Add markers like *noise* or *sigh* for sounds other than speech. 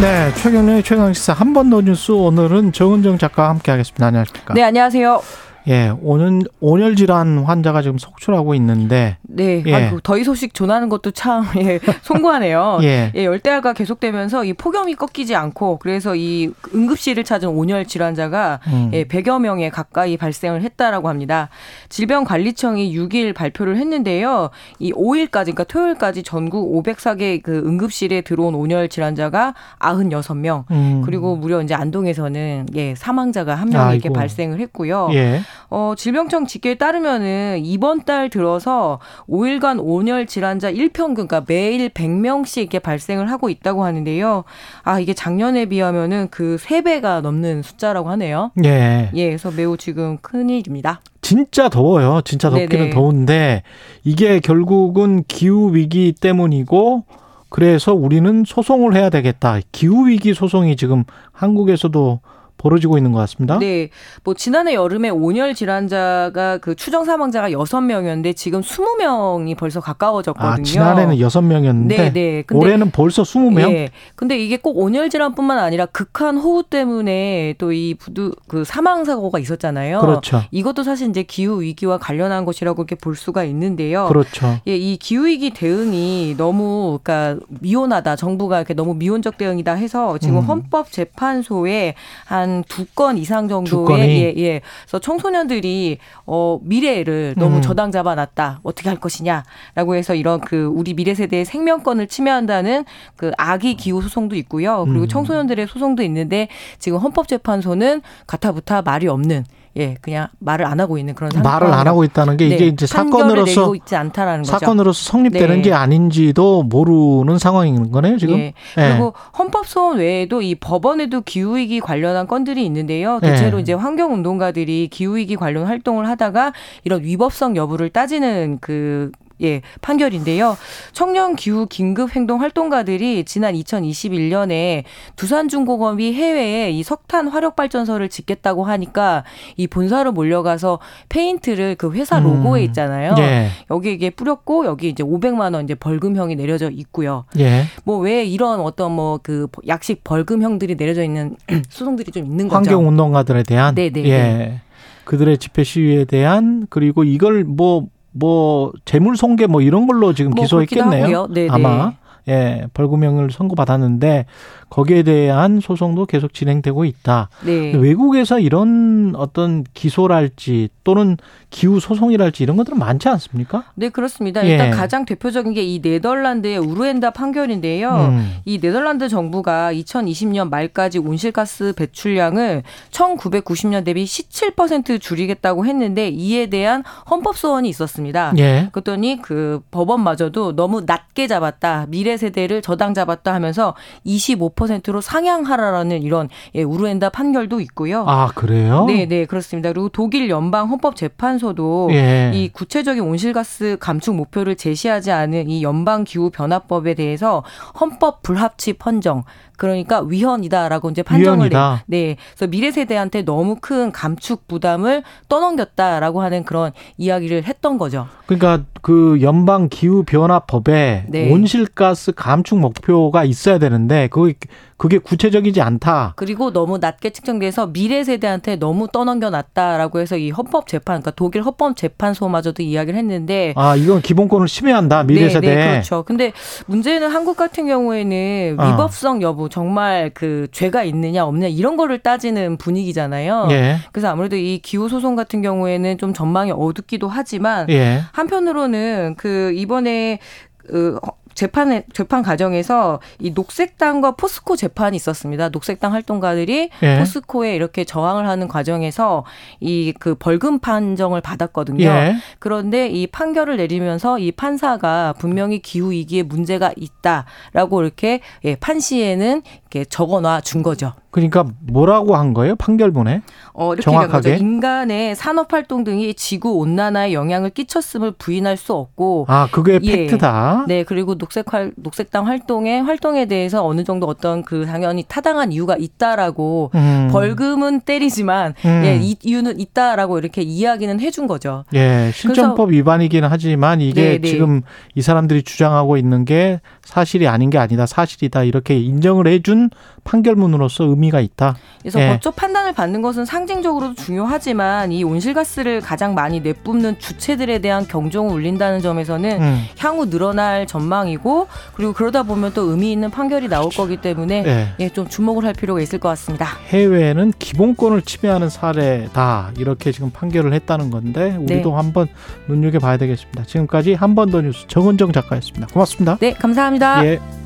네, 최경련의 최강시사 한 번 더 뉴스 오늘은 정은정 작가와 함께하겠습니다. 안녕하십니까? 네, 안녕하세요. 예, 오늘 온열 질환 환자가 지금 속출하고 있는데 네, 예. 아이고, 더위 소식 전하는 것도 참 *laughs* 예, 송구하네요. *laughs* 예. 예, 열대야가 계속되면서 이 폭염이 꺾이지 않고 그래서 이 응급실을 찾은 온열 질환자가 음. 예, 100여 명에 가까이 발생을 했다라고 합니다. 질병관리청이 6일 발표를 했는데요. 이 5일까지 그러니까 토요일까지 전국 504개 그 응급실에 들어온 온열 질환자가 96명. 음. 그리고 무려 이제 안동에서는 예, 사망자가 한 명 이렇게 발생을 했고요. 예. 어, 질병청 집계에 따르면은 이번 달 들어서 5일간 온열 질환자 1평균, 그러니까 매일 100명씩 이렇게 발생을 하고 있다고 하는데요. 아, 이게 작년에 비하면은 그 3배가 넘는 숫자라고 하네요. 예. 예, 그래서 매우 지금 큰일입니다. 진짜 더워요. 진짜 덥기는 네네. 더운데 이게 결국은 기후 위기 때문이고 그래서 우리는 소송을 해야 되겠다. 기후 위기 소송이 지금 한국에서도 벌어지고 있는 것 같습니다. 네. 뭐 지난해 여름에 온열 질환자가 그 추정 사망자가 6명이었는데 지금 20명이 벌써 가까워졌거든요. 아, 지난해는 6명이었는데 네, 네. 근데, 올해는 벌써 20명? 네. 근데 이게 꼭 온열 질환뿐만 아니라 극한 호우 때문에 또 이 부두 그 사망 사고가 있었잖아요. 그렇죠. 이것도 사실 이제 기후 위기와 관련한 것이라고 이렇게 볼 수가 있는데요. 그렇죠. 예, 이 기후 위기 대응이 너무 그러니까 미온하다. 정부가 이렇게 너무 미온적 대응이다 해서 지금 음. 헌법 재판소에 한한 두 건 이상 정도의 예, 예. 그래서 청소년들이 어 미래를 너무 음. 저당 잡아놨다. 어떻게 할 것이냐라고 해서 이런 그 우리 미래 세대의 생명권을 침해한다는 그 아기 기후 소송도 있고요. 그리고 음. 청소년들의 소송도 있는데 지금 헌법재판소는 가타부타 말이 없는 예, 그냥 말을 안 하고 있는 그런 상황. 말을 안 하고 있다는 게 네, 이게 이제 사건으로서 있지 않다라는 거죠. 사건으로서 성립되는 네. 게 아닌지도 모르는 상황인 거네요, 지금. 예. 그리고 헌법 소원 외에도 이 법원에도 기후 위기 관련한 건들이 있는데요. 대체로 예. 이제 환경 운동가들이 기후 위기 관련 활동을 하다가 이런 위법성 여부를 따지는 그 예, 판결인데요. 청년 기후 긴급 행동 활동가들이 지난 2021년에 두산중공업이 해외에 이 석탄 화력 발전소를 짓겠다고 하니까 이 본사로 몰려가서 페인트를 그 회사 음. 로고에 있잖아요. 음. 예. 여기 이게 뿌렸고 여기 이제 500만 원 이제 벌금형이 내려져 있고요. 예. 뭐왜 이런 어떤 뭐 그 약식 벌금형들이 내려져 있는 *clears throat* 소송들이 좀 있는 거죠. 환경 운동가들에 대한 네네. 네, 예. 네. 그들의 집회 시위에 대한 그리고 이걸 뭐 뭐 재물 손괴 뭐 이런 걸로 지금 뭐 기소했겠네요. 아마. 예 벌금형을 선고받았는데 거기에 대한 소송도 계속 진행되고 있다. 네. 외국에서 이런 어떤 기소랄지 또는 기후 소송이랄지 이런 것들은 많지 않습니까? 네, 그렇습니다. 예. 일단 가장 대표적인 게 이 네덜란드의 우르엔다 판결인데요. 음. 이 네덜란드 정부가 2020년 말까지 온실가스 배출량을 1990년 대비 17% 줄이겠다고 했는데 이에 대한 헌법 소원이 있었습니다. 예. 그랬더니 그 법원마저도 너무 낮게 잡았다. 미래 세대를 저당 잡았다 하면서 25%로 상향하라라는 이런 예, 우르엔다 판결도 있고요. 아, 그래요? 네, 네, 그렇습니다. 그리고 독일 연방 헌법 재판 하면서도 예. 이 구체적인 온실가스 감축 목표를 제시하지 않은 이 연방 기후 변화법에 대해서 헌법 불합치 판정 그러니까 위헌이다라고 이제 판정을 위헌이다. 네. 그래서 미래 세대한테 너무 큰 감축 부담을 떠넘겼다라고 하는 그런 이야기를 했던 거죠. 그러니까 그 연방 기후 변화법에 네. 온실가스 감축 목표가 있어야 되는데 그게 그게 구체적이지 않다. 그리고 너무 낮게 측정돼서 미래 세대한테 너무 떠넘겨 놨다라고 해서 이 헌법 재판 그러니까 독일 헌법 재판소마저도 이야기를 했는데 아, 이건 기본권을 침해한다. 미래 네, 세대. 네, 그렇죠. 근데 문제는 한국 같은 경우에는 어. 위법성 여부 정말 그 죄가 있느냐 없느냐 이런 거를 따지는 분위기잖아요. 예. 그래서 아무래도 이 기후 소송 같은 경우에는 좀 전망이 어둡기도 하지만 예. 한편으로는 그 이번에 그 재판에 재판 과정에서 이 녹색당과 포스코 재판이 있었습니다. 녹색당 활동가들이 예. 포스코에 이렇게 저항을 하는 과정에서 이 그 벌금 판정을 받았거든요. 예. 그런데 이 판결을 내리면서 이 판사가 분명히 기후 위기에 문제가 있다라고 이렇게 예, 판시에는 이렇게 적어놔 준 거죠. 그러니까 뭐라고 한 거예요? 판결문에? 어, 이렇게 정확하게 인간의 산업 활동 등이 지구 온난화에 영향을 끼쳤음을 부인할 수 없고 아, 그게 예. 팩트다. 네, 그리고 녹색 활 녹색당 활동의 활동에 대해서 어느 정도 어떤 그 당연히 타당한 이유가 있다라고 음. 벌금은 때리지만 음. 예, 이 이유는 있다라고 이렇게 이야기는 해준 거죠. 예, 실정법 위반이기는 하지만 이게 네네. 네. 지금 이 사람들이 주장하고 있는 게 사실이 아닌 게 아니다, 사실이다 이렇게 인정을 해준 판결문으로서 의미가 있다. 그래서 예. 법적 판단을 받는 것은 상징적으로도 중요하지만 이 온실가스를 가장 많이 내뿜는 주체들에 대한 경종을 울린다는 점에서는 음. 향후 늘어날 전망 이고 그리고 그러다 보면 또 의미 있는 판결이 나올 거기 때문에 예. 예, 좀 주목을 할 필요가 있을 것 같습니다. 해외는 기본권을 침해하는 사례다 이렇게 지금 판결을 했다는 건데 우리도 네. 한번 눈여겨 봐야 되겠습니다. 지금까지 한 번 더 뉴스 정은정 작가였습니다. 고맙습니다. 네, 감사합니다. 예.